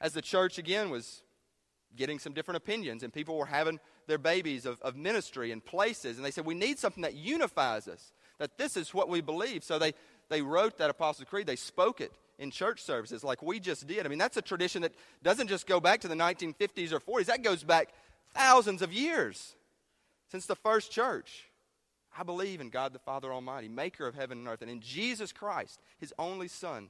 as the church again was getting some different opinions and people were having their babies of, of ministry and places. And they said, We need something that unifies us, that this is what we believe. So they, they wrote that Apostles' Creed, they spoke it in church services like we just did. I mean, that's a tradition that doesn't just go back to the 1950s or 40s, that goes back thousands of years since the first church. I believe in God the Father Almighty, maker of heaven and earth, and in Jesus Christ, his only Son,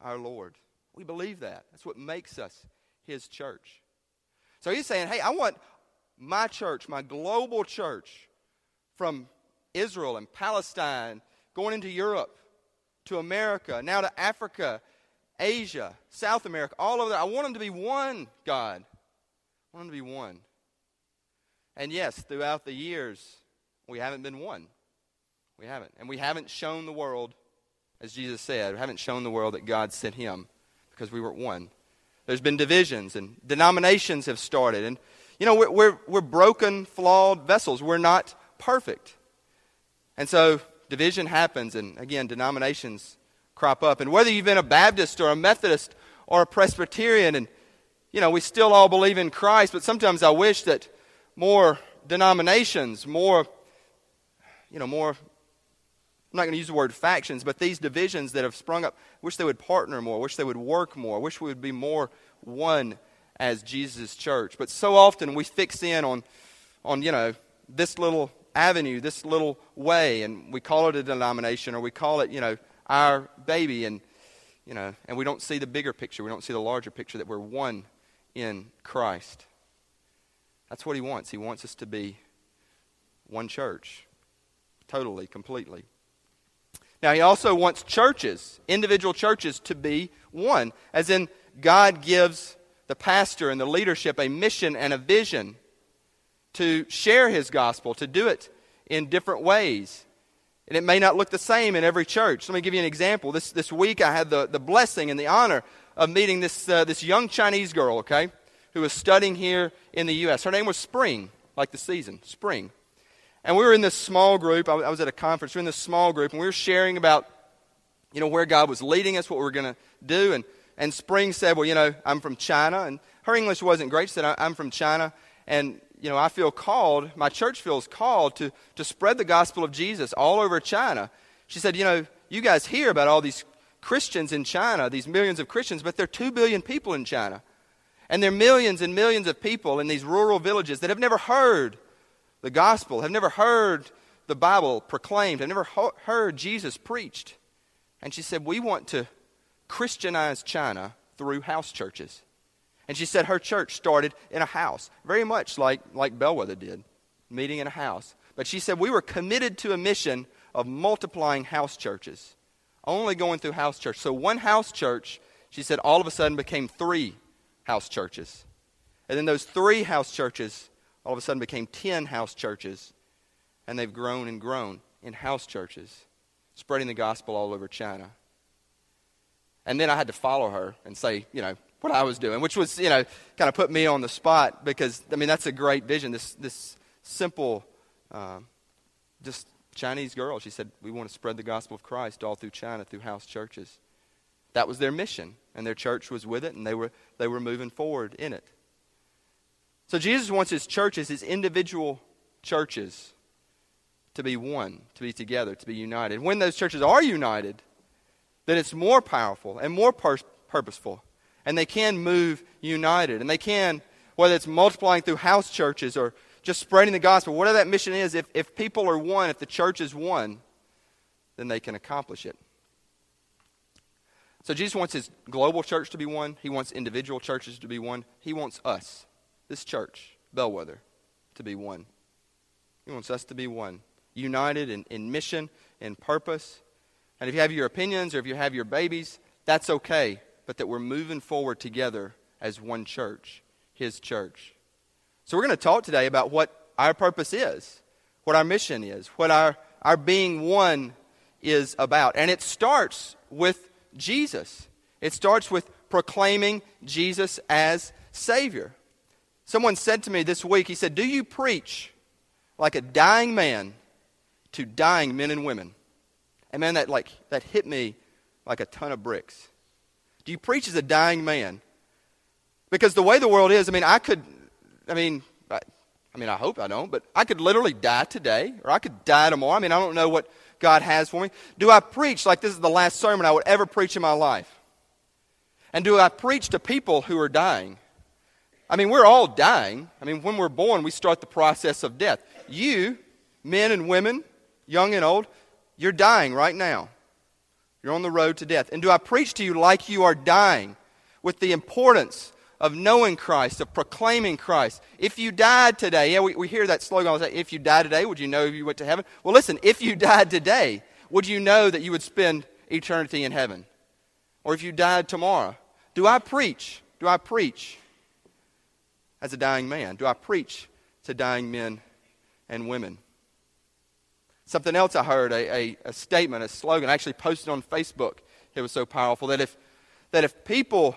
our Lord. We believe that. That's what makes us his church. So he's saying, hey, I want my church, my global church, from Israel and Palestine, going into Europe, to America, now to Africa, Asia, South America, all over there. I want them to be one, God. I want them to be one. And yes, throughout the years, we haven't been one. We haven't. And we haven't shown the world, as Jesus said, we haven't shown the world that God sent him because we were one. There's been divisions and denominations have started. And, you know, we're, we're, we're broken, flawed vessels. We're not perfect. And so division happens, and again, denominations crop up. And whether you've been a Baptist or a Methodist or a Presbyterian, and, you know, we still all believe in Christ, but sometimes I wish that more denominations, more, you know, more, I'm not going to use the word factions, but these divisions that have sprung up, wish they would partner more, wish they would work more, wish we would be more one as Jesus' church. But so often we fix in on, on you know, this little avenue, this little way, and we call it a denomination or we call it, you know, our baby, and, you know, and we don't see the bigger picture. We don't see the larger picture that we're one in Christ. That's what he wants. He wants us to be one church, totally, completely. Now, he also wants churches, individual churches, to be one, as in God gives the pastor and the leadership a mission and a vision to share his gospel, to do it in different ways. And it may not look the same in every church. Let me give you an example. This, this week I had the, the blessing and the honor of meeting this, uh, this young Chinese girl, okay, who was studying here in the U.S. Her name was Spring, like the season, Spring. And we were in this small group. I was at a conference. We were in this small group, and we were sharing about, you know, where God was leading us, what we were going to do. And, and Spring said, well, you know, I'm from China. And her English wasn't great. She said, I'm from China. And you know, I feel called, my church feels called to, to spread the gospel of Jesus all over China. She said, you know, you guys hear about all these Christians in China, these millions of Christians, but there are two billion people in China. And there are millions and millions of people in these rural villages that have never heard the gospel, have never heard the Bible proclaimed, have never heard Jesus preached. And she said, We want to Christianize China through house churches. And she said her church started in a house, very much like, like Bellwether did, meeting in a house. But she said we were committed to a mission of multiplying house churches, only going through house church. So one house church, she said, all of a sudden became three house churches. And then those three house churches all of a sudden became 10 house churches. And they've grown and grown in house churches, spreading the gospel all over China. And then I had to follow her and say, you know, what I was doing, which was, you know, kind of put me on the spot because, I mean, that's a great vision. This, this simple, um, just Chinese girl, she said, we want to spread the gospel of Christ all through China, through house churches. That was their mission, and their church was with it, and they were, they were moving forward in it. So Jesus wants his churches, his individual churches, to be one, to be together, to be united. When those churches are united, then it's more powerful and more pur- purposeful and they can move united. And they can, whether it's multiplying through house churches or just spreading the gospel, whatever that mission is, if, if people are one, if the church is one, then they can accomplish it. So Jesus wants his global church to be one. He wants individual churches to be one. He wants us, this church, Bellwether, to be one. He wants us to be one, united in, in mission, in purpose. And if you have your opinions or if you have your babies, that's okay but that we're moving forward together as one church, His church. So, we're going to talk today about what our purpose is, what our mission is, what our, our being one is about. And it starts with Jesus, it starts with proclaiming Jesus as Savior. Someone said to me this week, he said, Do you preach like a dying man to dying men and women? And man, that like that hit me like a ton of bricks. Do you preach as a dying man? Because the way the world is, I mean, I could, I mean, I, I mean, I hope I don't, but I could literally die today, or I could die tomorrow. I mean, I don't know what God has for me. Do I preach like this is the last sermon I would ever preach in my life? And do I preach to people who are dying? I mean, we're all dying. I mean, when we're born, we start the process of death. You, men and women, young and old, you're dying right now. You're on the road to death. And do I preach to you like you are dying with the importance of knowing Christ, of proclaiming Christ? If you died today, yeah, we, we hear that slogan if you died today, would you know if you went to heaven? Well, listen, if you died today, would you know that you would spend eternity in heaven? Or if you died tomorrow? Do I preach? Do I preach as a dying man? Do I preach to dying men and women? Something else I heard, a, a, a statement, a slogan, I actually posted on Facebook. It was so powerful that if, that if people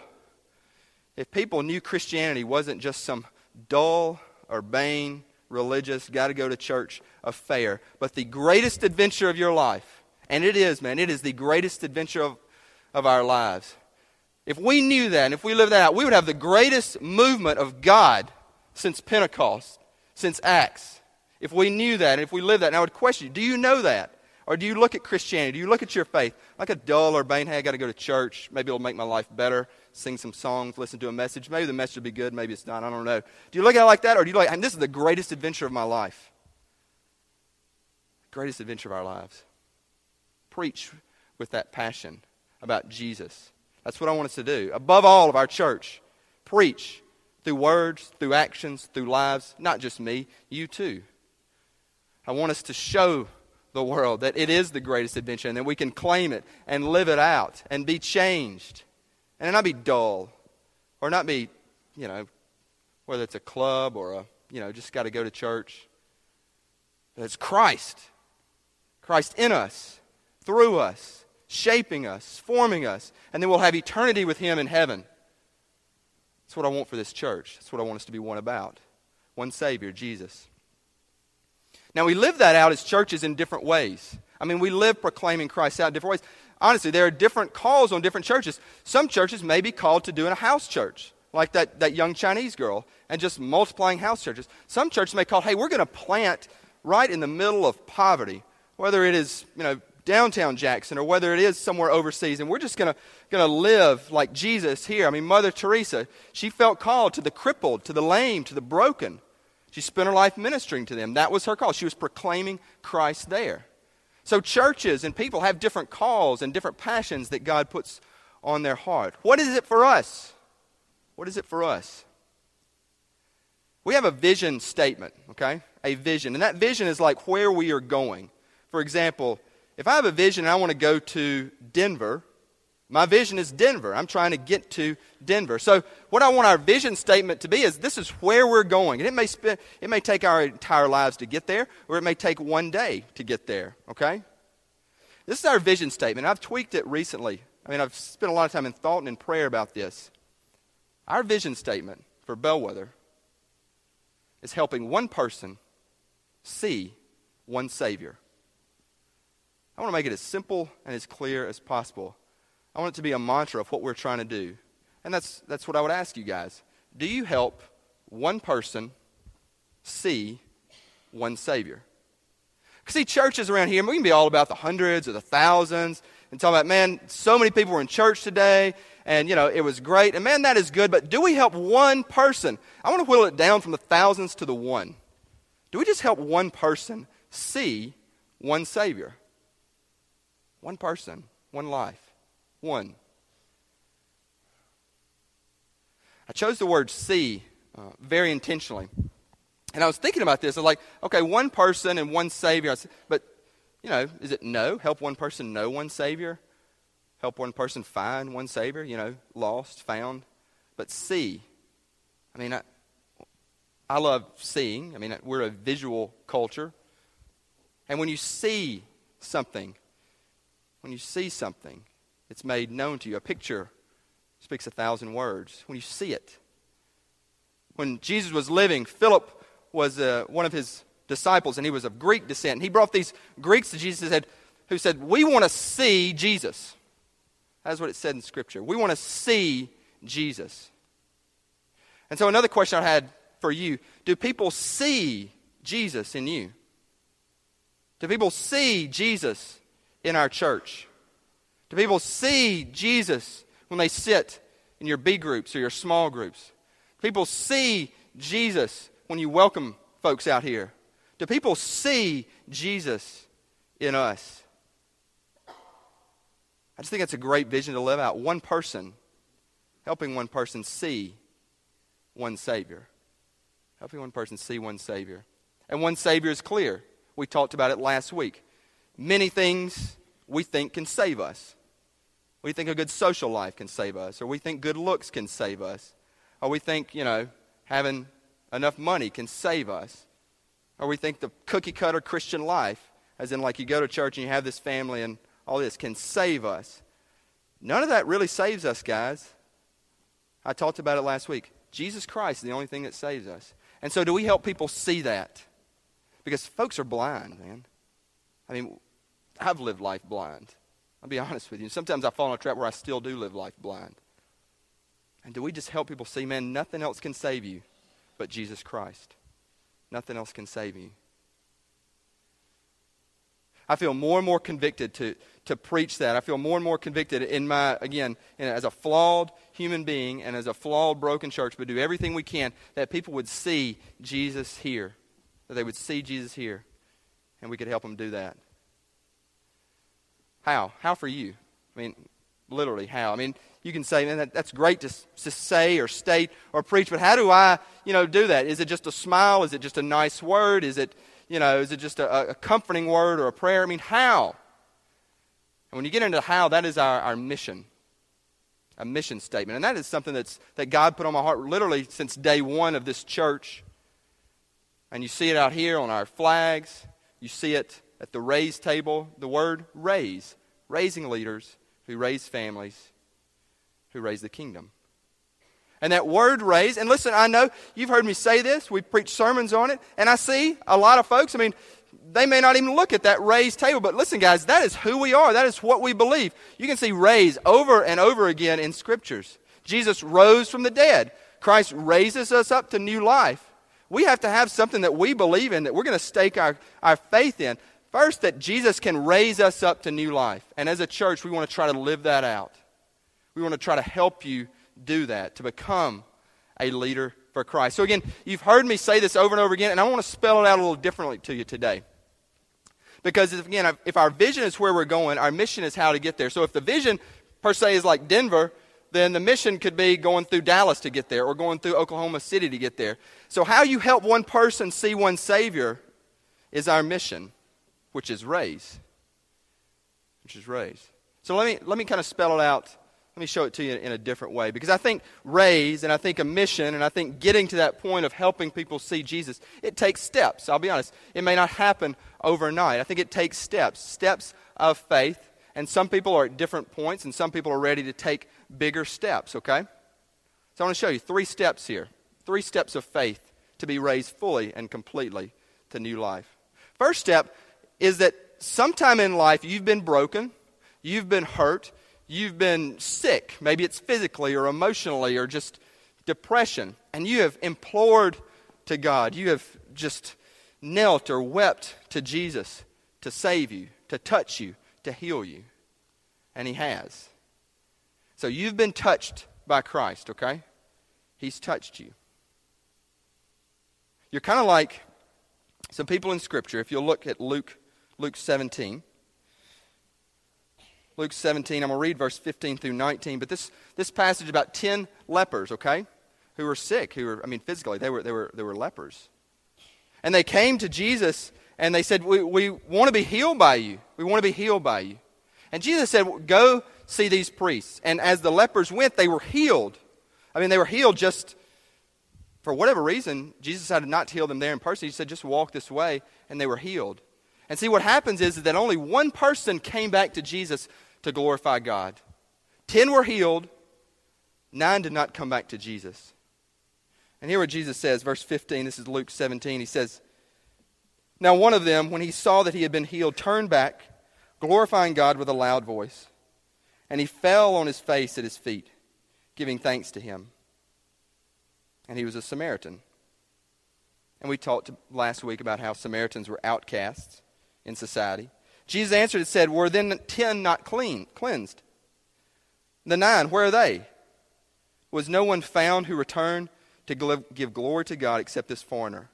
if people knew Christianity wasn't just some dull, urbane, religious, got to go to church affair, but the greatest adventure of your life, and it is, man, it is the greatest adventure of, of our lives. If we knew that, and if we lived that out, we would have the greatest movement of God since Pentecost, since Acts. If we knew that, and if we lived that, and I would question you, do you know that? Or do you look at Christianity? Do you look at your faith like a dull or bane? Hey, I got to go to church. Maybe it'll make my life better. Sing some songs, listen to a message. Maybe the message will be good. Maybe it's not. I don't know. Do you look at it like that, or do you like, this is the greatest adventure of my life? Greatest adventure of our lives. Preach with that passion about Jesus. That's what I want us to do. Above all of our church, preach through words, through actions, through lives. Not just me, you too. I want us to show the world that it is the greatest adventure and that we can claim it and live it out and be changed and not be dull or not be, you know, whether it's a club or a, you know, just got to go to church. But it's Christ. Christ in us, through us, shaping us, forming us, and then we'll have eternity with Him in heaven. That's what I want for this church. That's what I want us to be one about. One Savior, Jesus. Now, we live that out as churches in different ways. I mean, we live proclaiming Christ out in different ways. Honestly, there are different calls on different churches. Some churches may be called to doing a house church, like that, that young Chinese girl, and just multiplying house churches. Some churches may call, hey, we're going to plant right in the middle of poverty, whether it is, you know, downtown Jackson or whether it is somewhere overseas, and we're just going to live like Jesus here. I mean, Mother Teresa, she felt called to the crippled, to the lame, to the broken. She spent her life ministering to them. That was her call. She was proclaiming Christ there. So churches and people have different calls and different passions that God puts on their heart. What is it for us? What is it for us? We have a vision statement, okay? A vision. And that vision is like where we are going. For example, if I have a vision and I want to go to Denver, my vision is Denver. I'm trying to get to Denver. So, what I want our vision statement to be is this is where we're going. And it may, spend, it may take our entire lives to get there, or it may take one day to get there, okay? This is our vision statement. I've tweaked it recently. I mean, I've spent a lot of time in thought and in prayer about this. Our vision statement for Bellwether is helping one person see one Savior. I want to make it as simple and as clear as possible. I want it to be a mantra of what we're trying to do. And that's, that's what I would ask you guys. Do you help one person see one Savior? Because, see, churches around here, we can be all about the hundreds or the thousands and talk about, man, so many people were in church today and, you know, it was great. And, man, that is good. But do we help one person? I want to whittle it down from the thousands to the one. Do we just help one person see one Savior? One person, one life. One. I chose the word see uh, very intentionally. And I was thinking about this. I was like, okay, one person and one Savior. Said, but, you know, is it no? Help one person know one Savior? Help one person find one Savior? You know, lost, found. But see. I mean, I, I love seeing. I mean, we're a visual culture. And when you see something, when you see something, it's made known to you. A picture speaks a thousand words. When you see it, when Jesus was living, Philip was uh, one of his disciples, and he was of Greek descent. And he brought these Greeks to Jesus said, who said, We want to see Jesus. That's what it said in Scripture. We want to see Jesus. And so, another question I had for you do people see Jesus in you? Do people see Jesus in our church? Do people see Jesus when they sit in your B groups or your small groups? Do people see Jesus when you welcome folks out here? Do people see Jesus in us? I just think that's a great vision to live out. One person, helping one person see one Savior. Helping one person see one Savior. And one Savior is clear. We talked about it last week. Many things we think can save us. We think a good social life can save us, or we think good looks can save us, or we think, you know, having enough money can save us, or we think the cookie cutter Christian life, as in like you go to church and you have this family and all this, can save us. None of that really saves us, guys. I talked about it last week. Jesus Christ is the only thing that saves us. And so, do we help people see that? Because folks are blind, man. I mean, I've lived life blind. I'll be honest with you. Sometimes I fall in a trap where I still do live life blind. And do we just help people see, man, nothing else can save you but Jesus Christ? Nothing else can save you. I feel more and more convicted to, to preach that. I feel more and more convicted in my, again, in, as a flawed human being and as a flawed, broken church, but do everything we can that people would see Jesus here, that they would see Jesus here, and we could help them do that. How? How for you? I mean, literally, how? I mean, you can say, man, that, that's great to, to say or state or preach, but how do I, you know, do that? Is it just a smile? Is it just a nice word? Is it, you know, is it just a, a comforting word or a prayer? I mean, how? And when you get into how, that is our, our mission, a mission statement. And that is something that's, that God put on my heart literally since day one of this church. And you see it out here on our flags. You see it at the raise table. The word raise, raising leaders who raise families, who raise the kingdom. And that word raise, and listen, I know you've heard me say this, we preach sermons on it, and I see a lot of folks, I mean, they may not even look at that raised table, but listen, guys, that is who we are. That is what we believe. You can see raise over and over again in scriptures. Jesus rose from the dead, Christ raises us up to new life. We have to have something that we believe in, that we're going to stake our, our faith in. First, that Jesus can raise us up to new life. And as a church, we want to try to live that out. We want to try to help you do that, to become a leader for Christ. So, again, you've heard me say this over and over again, and I want to spell it out a little differently to you today. Because, if, again, if our vision is where we're going, our mission is how to get there. So, if the vision per se is like Denver, then the mission could be going through Dallas to get there or going through Oklahoma City to get there. So, how you help one person see one Savior is our mission, which is raise. Which is raise. So, let me, let me kind of spell it out let me show it to you in a different way. Because I think raise and I think a mission and I think getting to that point of helping people see Jesus, it takes steps. I'll be honest. It may not happen overnight. I think it takes steps, steps of faith. And some people are at different points and some people are ready to take bigger steps, okay? So I want to show you three steps here. Three steps of faith to be raised fully and completely to new life. First step is that sometime in life you've been broken, you've been hurt, You've been sick. Maybe it's physically or emotionally or just depression. And you have implored to God. You have just knelt or wept to Jesus to save you, to touch you, to heal you. And He has. So you've been touched by Christ, okay? He's touched you. You're kind of like some people in Scripture. If you'll look at Luke, Luke 17. Luke 17. I'm going to read verse 15 through 19. But this, this passage about 10 lepers, okay, who were sick, who were, I mean, physically, they were, they were, they were lepers. And they came to Jesus and they said, we, we want to be healed by you. We want to be healed by you. And Jesus said, Go see these priests. And as the lepers went, they were healed. I mean, they were healed just for whatever reason. Jesus decided not to heal them there in person. He said, Just walk this way. And they were healed. And see, what happens is that only one person came back to Jesus to glorify God. Ten were healed, nine did not come back to Jesus. And here what Jesus says, verse 15, this is Luke 17. He says, Now one of them, when he saw that he had been healed, turned back, glorifying God with a loud voice. And he fell on his face at his feet, giving thanks to him. and he was a Samaritan. And we talked last week about how Samaritans were outcasts in society. Jesus answered and said, Were then ten not clean, cleansed? The nine, where are they? Was no one found who returned to give glory to God except this foreigner?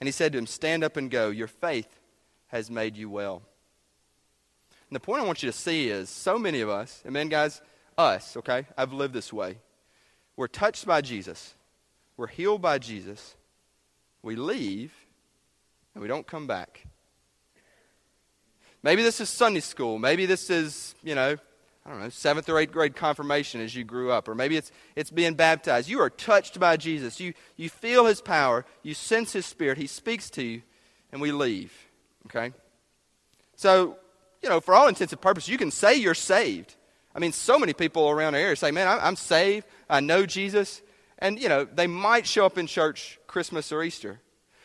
And he said to him, Stand up and go. Your faith has made you well. And the point I want you to see is so many of us, then, guys, us, okay? I've lived this way. We're touched by Jesus, we're healed by Jesus, we leave, and we don't come back. Maybe this is Sunday school. Maybe this is, you know, I don't know, seventh or eighth grade confirmation as you grew up. Or maybe it's, it's being baptized. You are touched by Jesus. You, you feel his power. You sense his spirit. He speaks to you, and we leave. Okay? So, you know, for all intents and purposes, you can say you're saved. I mean, so many people around the area say, man, I'm saved. I know Jesus. And, you know, they might show up in church Christmas or Easter.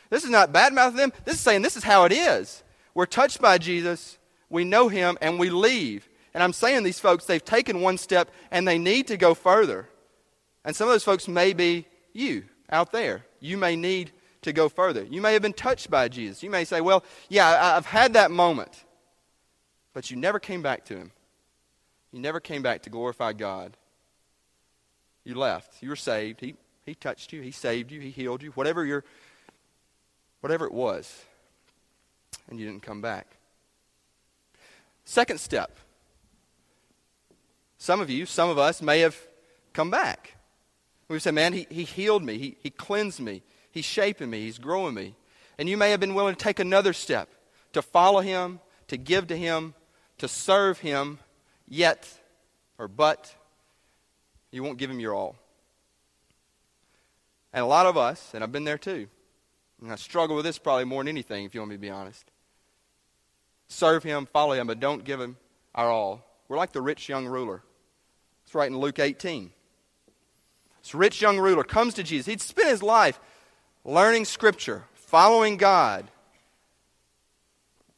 This is not bad mouthing them. This is saying this is how it is. We're touched by Jesus, we know him, and we leave. And I'm saying these folks, they've taken one step and they need to go further. And some of those folks may be you out there. You may need to go further. You may have been touched by Jesus. You may say, Well, yeah, I've had that moment. But you never came back to him. You never came back to glorify God. You left. You were saved. He, he touched you. He saved you. He healed you. Whatever your whatever it was. And you didn't come back. Second step. Some of you, some of us may have come back. We've said, man, he, he healed me. He, he cleansed me. He's shaping me. He's growing me. And you may have been willing to take another step to follow him, to give to him, to serve him, yet, or but, you won't give him your all. And a lot of us, and I've been there too, and I struggle with this probably more than anything, if you want me to be honest. Serve him, follow him, but don't give him our all. We're like the rich young ruler. It's right in Luke 18. This rich young ruler comes to Jesus. He'd spent his life learning Scripture, following God,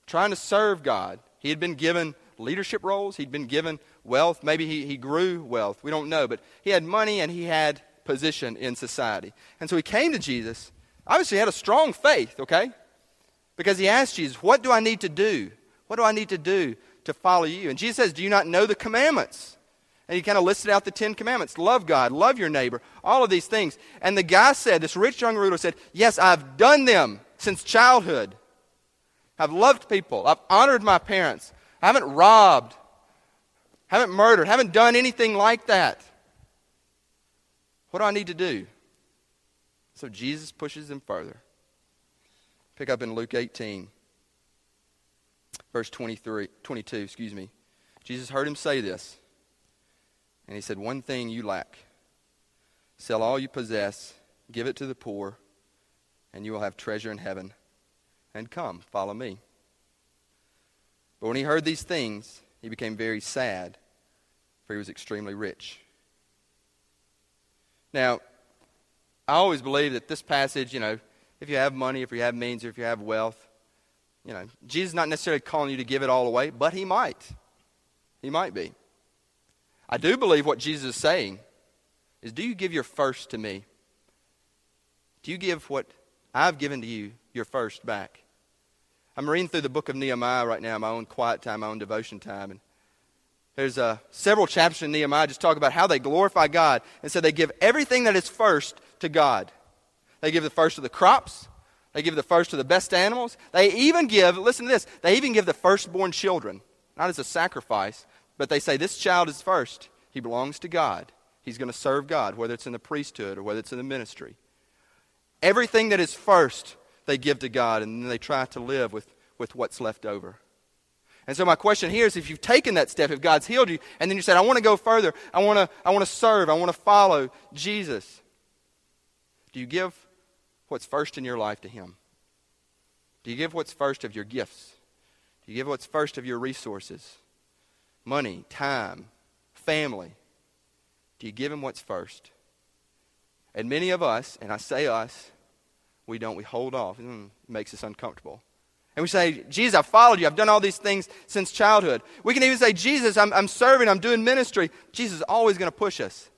trying to serve God. He had been given leadership roles, he'd been given wealth. Maybe he, he grew wealth. We don't know. But he had money and he had position in society. And so he came to Jesus. Obviously, he had a strong faith, okay? Because he asked Jesus, What do I need to do? What do I need to do to follow you? And Jesus says, Do you not know the commandments? And he kind of listed out the Ten Commandments love God, love your neighbor, all of these things. And the guy said, This rich young ruler said, Yes, I've done them since childhood. I've loved people, I've honored my parents, I haven't robbed, haven't murdered, haven't done anything like that. What do I need to do? So Jesus pushes him further. Pick up in Luke 18, verse 23, 22, excuse me. Jesus heard him say this, and he said, One thing you lack. Sell all you possess, give it to the poor, and you will have treasure in heaven. And come, follow me. But when he heard these things, he became very sad, for he was extremely rich. Now, I always believe that this passage, you know, if you have money, if you have means, or if you have wealth, you know, Jesus is not necessarily calling you to give it all away, but he might. He might be. I do believe what Jesus is saying is do you give your first to me? Do you give what I've given to you, your first back? I'm reading through the book of Nehemiah right now, my own quiet time, my own devotion time. And there's uh, several chapters in Nehemiah just talk about how they glorify God. And so they give everything that is first to God. They give the first of the crops. They give the first to the best animals. They even give, listen to this, they even give the firstborn children, not as a sacrifice, but they say this child is first. He belongs to God. He's going to serve God, whether it's in the priesthood or whether it's in the ministry. Everything that is first they give to God, and then they try to live with, with what's left over. And so my question here is if you've taken that step, if God's healed you, and then you said, I want to go further, I want to, I want to serve, I want to follow Jesus, do you give what's first in your life to Him? Do you give what's first of your gifts? Do you give what's first of your resources? Money, time, family. Do you give Him what's first? And many of us, and I say us, we don't. We hold off. It makes us uncomfortable. And we say, Jesus, I've followed you. I've done all these things since childhood. We can even say, Jesus, I'm, I'm serving. I'm doing ministry. Jesus is always going to push us.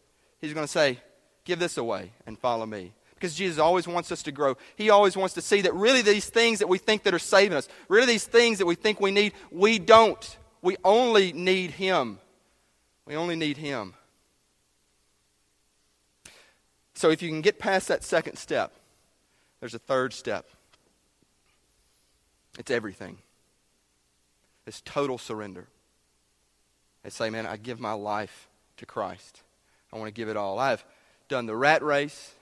He's going to say, Give this away and follow me. Because Jesus always wants us to grow. He always wants to see that really these things that we think that are saving us, really these things that we think we need, we don't. We only need Him. We only need Him. So if you can get past that second step, there's a third step. It's everything. It's total surrender. It's say, man, I give my life to Christ. I want to give it all. I've done the rat race.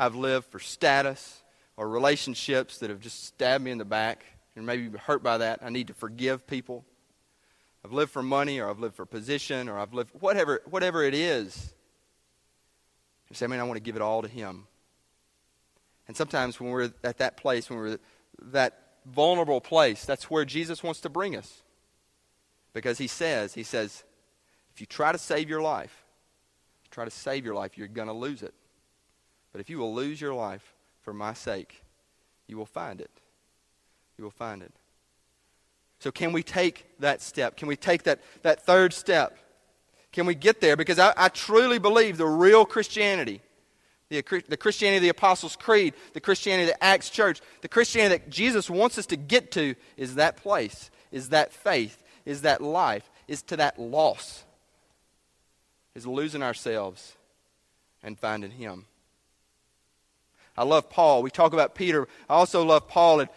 I've lived for status or relationships that have just stabbed me in the back and maybe hurt by that. I need to forgive people. I've lived for money or I've lived for position or I've lived whatever whatever it is. You say, man, I want to give it all to him. And sometimes when we're at that place, when we're that vulnerable place, that's where Jesus wants to bring us. Because he says, he says, if you try to save your life, try to save your life, you're going to lose it. But if you will lose your life for my sake, you will find it. You will find it. So, can we take that step? Can we take that, that third step? Can we get there? Because I, I truly believe the real Christianity, the, the Christianity of the Apostles' Creed, the Christianity of the Acts Church, the Christianity that Jesus wants us to get to is that place, is that faith, is that life, is to that loss, is losing ourselves and finding Him. I love Paul. We talk about Peter. I also love Paul, and,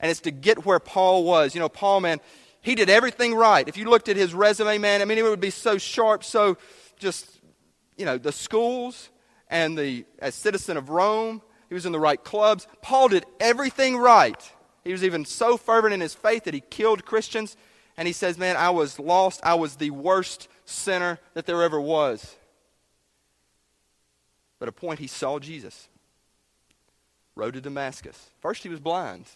and it's to get where Paul was. You know, Paul, man, he did everything right. If you looked at his resume, man, I mean, it would be so sharp, so just, you know, the schools and the, as citizen of Rome, he was in the right clubs. Paul did everything right. He was even so fervent in his faith that he killed Christians. And he says, Man, I was lost. I was the worst sinner that there ever was. But at a point, he saw Jesus. Road to Damascus. First, he was blind.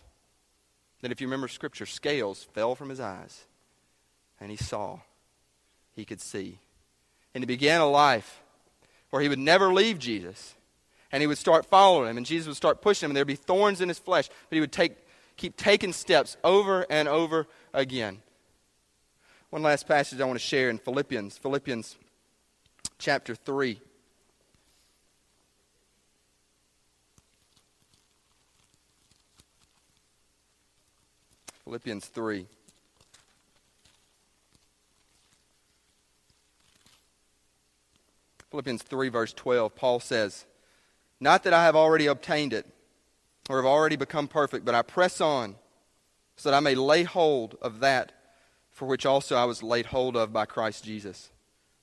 Then, if you remember Scripture, scales fell from his eyes. And he saw. He could see. And he began a life where he would never leave Jesus. And he would start following him. And Jesus would start pushing him. And there would be thorns in his flesh. But he would take, keep taking steps over and over again. One last passage I want to share in Philippians, Philippians chapter 3. Philippians 3. Philippians 3, verse 12, Paul says, Not that I have already obtained it or have already become perfect, but I press on so that I may lay hold of that for which also I was laid hold of by Christ Jesus.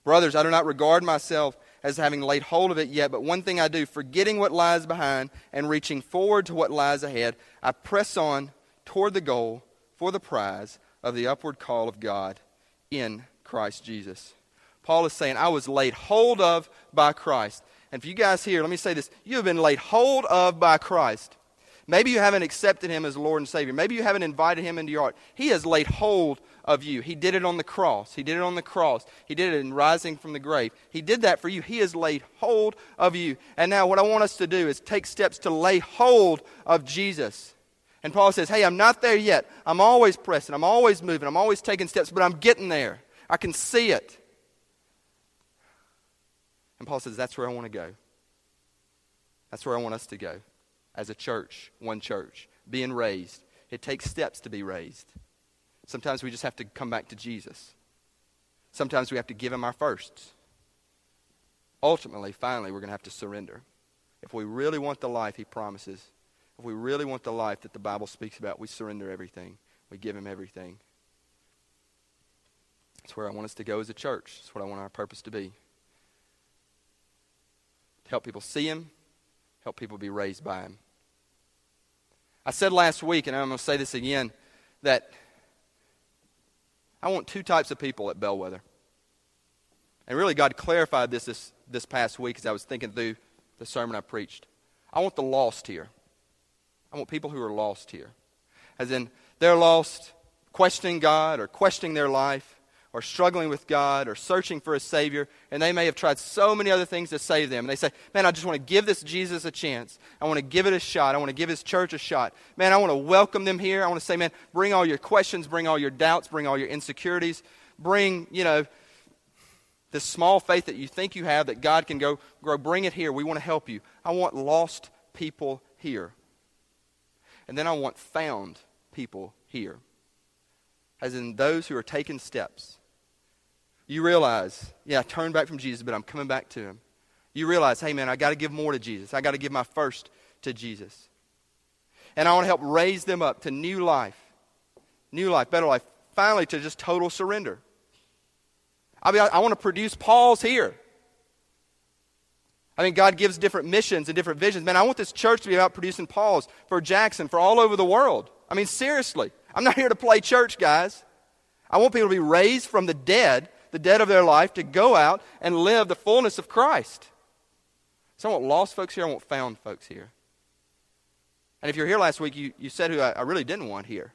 Brothers, I do not regard myself as having laid hold of it yet, but one thing I do, forgetting what lies behind and reaching forward to what lies ahead, I press on toward the goal for the prize of the upward call of God in Christ Jesus. Paul is saying, I was laid hold of by Christ. And for you guys here, let me say this you have been laid hold of by Christ. Maybe you haven't accepted him as Lord and Savior. Maybe you haven't invited him into your heart. He has laid hold of you. He did it on the cross. He did it on the cross. He did it in rising from the grave. He did that for you. He has laid hold of you. And now, what I want us to do is take steps to lay hold of Jesus. And Paul says, Hey, I'm not there yet. I'm always pressing. I'm always moving. I'm always taking steps, but I'm getting there. I can see it. And Paul says, That's where I want to go. That's where I want us to go as a church, one church, being raised. It takes steps to be raised. Sometimes we just have to come back to Jesus. Sometimes we have to give him our firsts. Ultimately, finally, we're going to have to surrender. If we really want the life he promises, if we really want the life that the Bible speaks about, we surrender everything. We give him everything. That's where I want us to go as a church. That's what I want our purpose to be. To help people see him, help people be raised by him. I said last week, and I'm going to say this again, that I want two types of people at Bellwether. And really, God clarified this, this this past week as I was thinking through the sermon I preached. I want the lost here. I want people who are lost here. As in, they're lost questioning God or questioning their life or struggling with God or searching for a Savior, and they may have tried so many other things to save them. And they say, Man, I just want to give this Jesus a chance. I want to give it a shot. I want to give His church a shot. Man, I want to welcome them here. I want to say, Man, bring all your questions, bring all your doubts, bring all your insecurities, bring, you know, this small faith that you think you have that God can go grow, bring it here. We want to help you. I want lost people here. And then I want found people here. As in those who are taking steps. You realize, yeah, I turned back from Jesus, but I'm coming back to him. You realize, hey man, I got to give more to Jesus. I got to give my first to Jesus. And I want to help raise them up to new life, new life, better life, finally to just total surrender. I mean, I, I want to produce Paul's here. I mean, God gives different missions and different visions. Man, I want this church to be about producing Pauls for Jackson, for all over the world. I mean, seriously. I'm not here to play church, guys. I want people to be raised from the dead, the dead of their life, to go out and live the fullness of Christ. So I want lost folks here, I want found folks here. And if you're here last week, you, you said who I, I really didn't want here.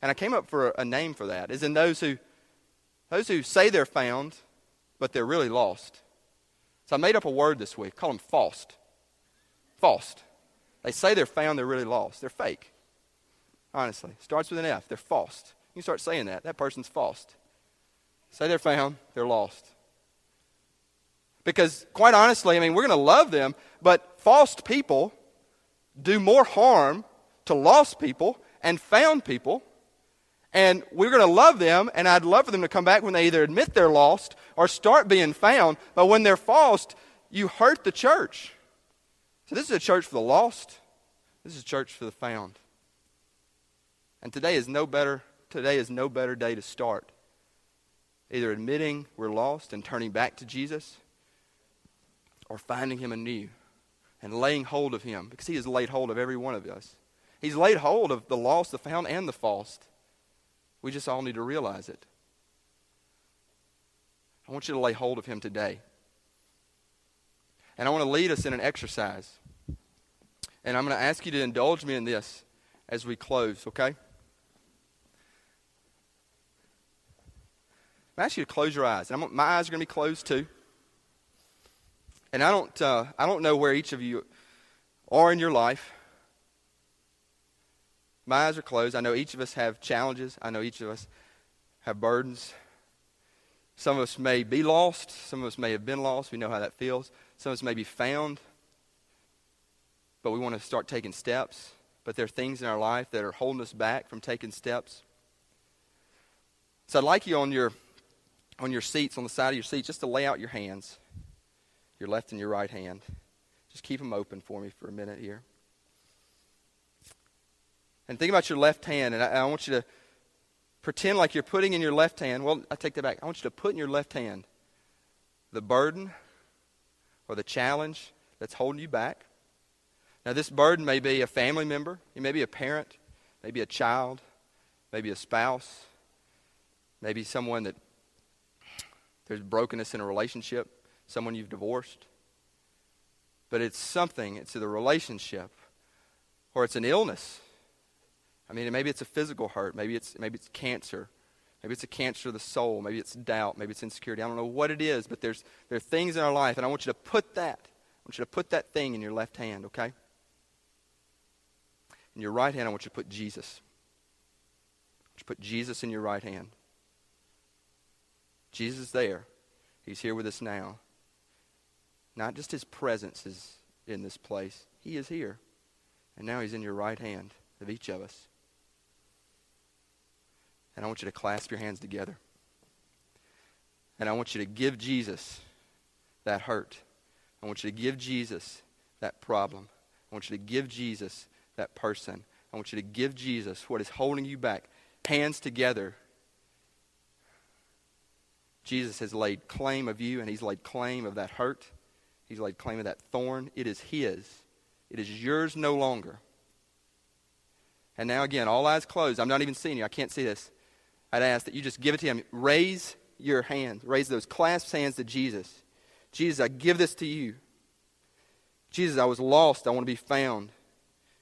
And I came up for a, a name for that, is in those who those who say they're found, but they're really lost. So I made up a word this week. Call them false. False. They say they're found, they're really lost. They're fake. Honestly. Starts with an F. They're false. You start saying that. That person's false. Say they're found, they're lost. Because, quite honestly, I mean, we're going to love them, but false people do more harm to lost people and found people and we're going to love them, and I'd love for them to come back when they either admit they're lost or start being found. But when they're false, you hurt the church. So this is a church for the lost. This is a church for the found. And today is no better. Today is no better day to start. Either admitting we're lost and turning back to Jesus, or finding Him anew and laying hold of Him, because He has laid hold of every one of us. He's laid hold of the lost, the found, and the false. We just all need to realize it. I want you to lay hold of him today. And I want to lead us in an exercise. And I'm going to ask you to indulge me in this as we close, okay? I ask you to close your eyes. And I'm, my eyes are going to be closed too. And I don't, uh, I don't know where each of you are in your life. My eyes are closed. I know each of us have challenges. I know each of us have burdens. Some of us may be lost. Some of us may have been lost. We know how that feels. Some of us may be found, but we want to start taking steps. But there are things in our life that are holding us back from taking steps. So I'd like you on your on your seats, on the side of your seat, just to lay out your hands, your left and your right hand. Just keep them open for me for a minute here. And think about your left hand, and I, I want you to pretend like you're putting in your left hand. Well, I take that back. I want you to put in your left hand the burden or the challenge that's holding you back. Now, this burden may be a family member, it may be a parent, maybe a child, maybe a spouse, maybe someone that there's brokenness in a relationship, someone you've divorced. But it's something, it's the relationship, or it's an illness I mean, maybe it's a physical hurt. Maybe it's, maybe it's cancer. Maybe it's a cancer of the soul. Maybe it's doubt. Maybe it's insecurity. I don't know what it is, but there's, there are things in our life, and I want you to put that. I want you to put that thing in your left hand, okay? In your right hand, I want you to put Jesus. I want you to put Jesus in your right hand. Jesus is there. He's here with us now. Not just his presence is in this place, he is here. And now he's in your right hand of each of us. And I want you to clasp your hands together. And I want you to give Jesus that hurt. I want you to give Jesus that problem. I want you to give Jesus that person. I want you to give Jesus what is holding you back. Hands together. Jesus has laid claim of you, and he's laid claim of that hurt. He's laid claim of that thorn. It is his. It is yours no longer. And now, again, all eyes closed. I'm not even seeing you. I can't see this. I'd ask that you just give it to him. Raise your hands, raise those clasped hands to Jesus. Jesus, I give this to you. Jesus, I was lost. I want to be found.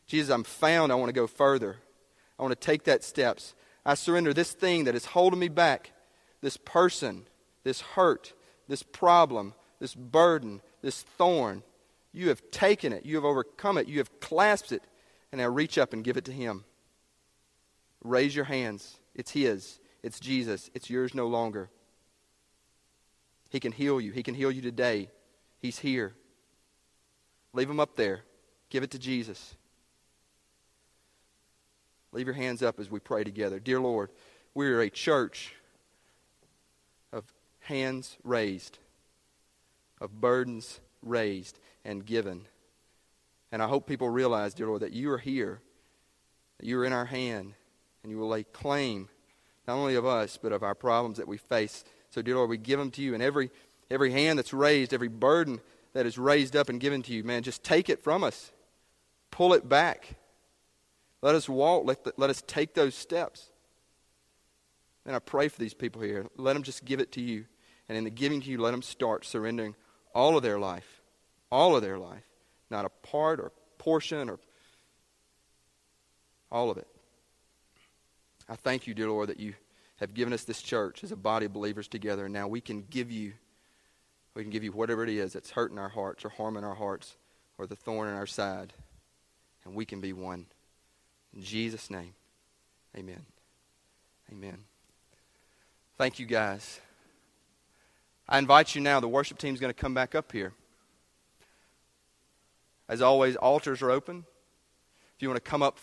Jesus, I'm found. I want to go further. I want to take that steps. I surrender this thing that is holding me back, this person, this hurt, this problem, this burden, this thorn. You have taken it. You have overcome it. You have clasped it. And now reach up and give it to Him. Raise your hands. It's His. It's Jesus. It's yours no longer. He can heal you. He can heal you today. He's here. Leave him up there. Give it to Jesus. Leave your hands up as we pray together. Dear Lord, we are a church of hands raised, of burdens raised and given. And I hope people realize, dear Lord, that you are here, that you are in our hand, and you will lay claim not only of us, but of our problems that we face. So, dear Lord, we give them to you. And every, every hand that's raised, every burden that is raised up and given to you, man, just take it from us. Pull it back. Let us walk. Let, the, let us take those steps. And I pray for these people here. Let them just give it to you. And in the giving to you, let them start surrendering all of their life. All of their life. Not a part or portion or all of it. I thank you, dear Lord, that you have given us this church as a body of believers together. And now we can give you, we can give you whatever it is that's hurting our hearts or harming our hearts or the thorn in our side. And we can be one. In Jesus' name, amen. Amen. Thank you, guys. I invite you now, the worship team is going to come back up here. As always, altars are open. If you want to come up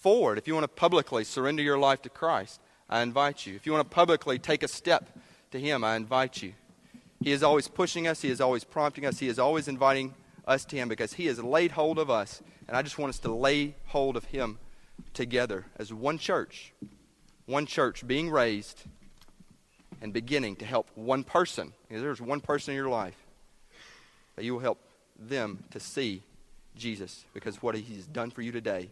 forward, if you want to publicly surrender your life to Christ, I invite you. If you want to publicly take a step to Him, I invite you. He is always pushing us, He is always prompting us, He is always inviting us to Him because He has laid hold of us. And I just want us to lay hold of Him together as one church, one church being raised and beginning to help one person. If there's one person in your life that you will help them to see Jesus because what He's done for you today,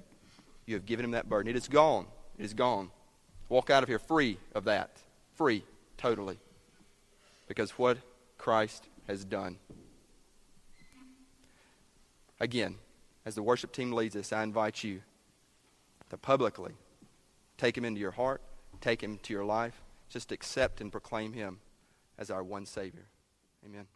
you have given Him that burden. It is gone. It is gone. Walk out of here free of that. Free, totally. Because what Christ has done. Again, as the worship team leads us, I invite you to publicly take him into your heart, take him to your life. Just accept and proclaim him as our one Savior. Amen.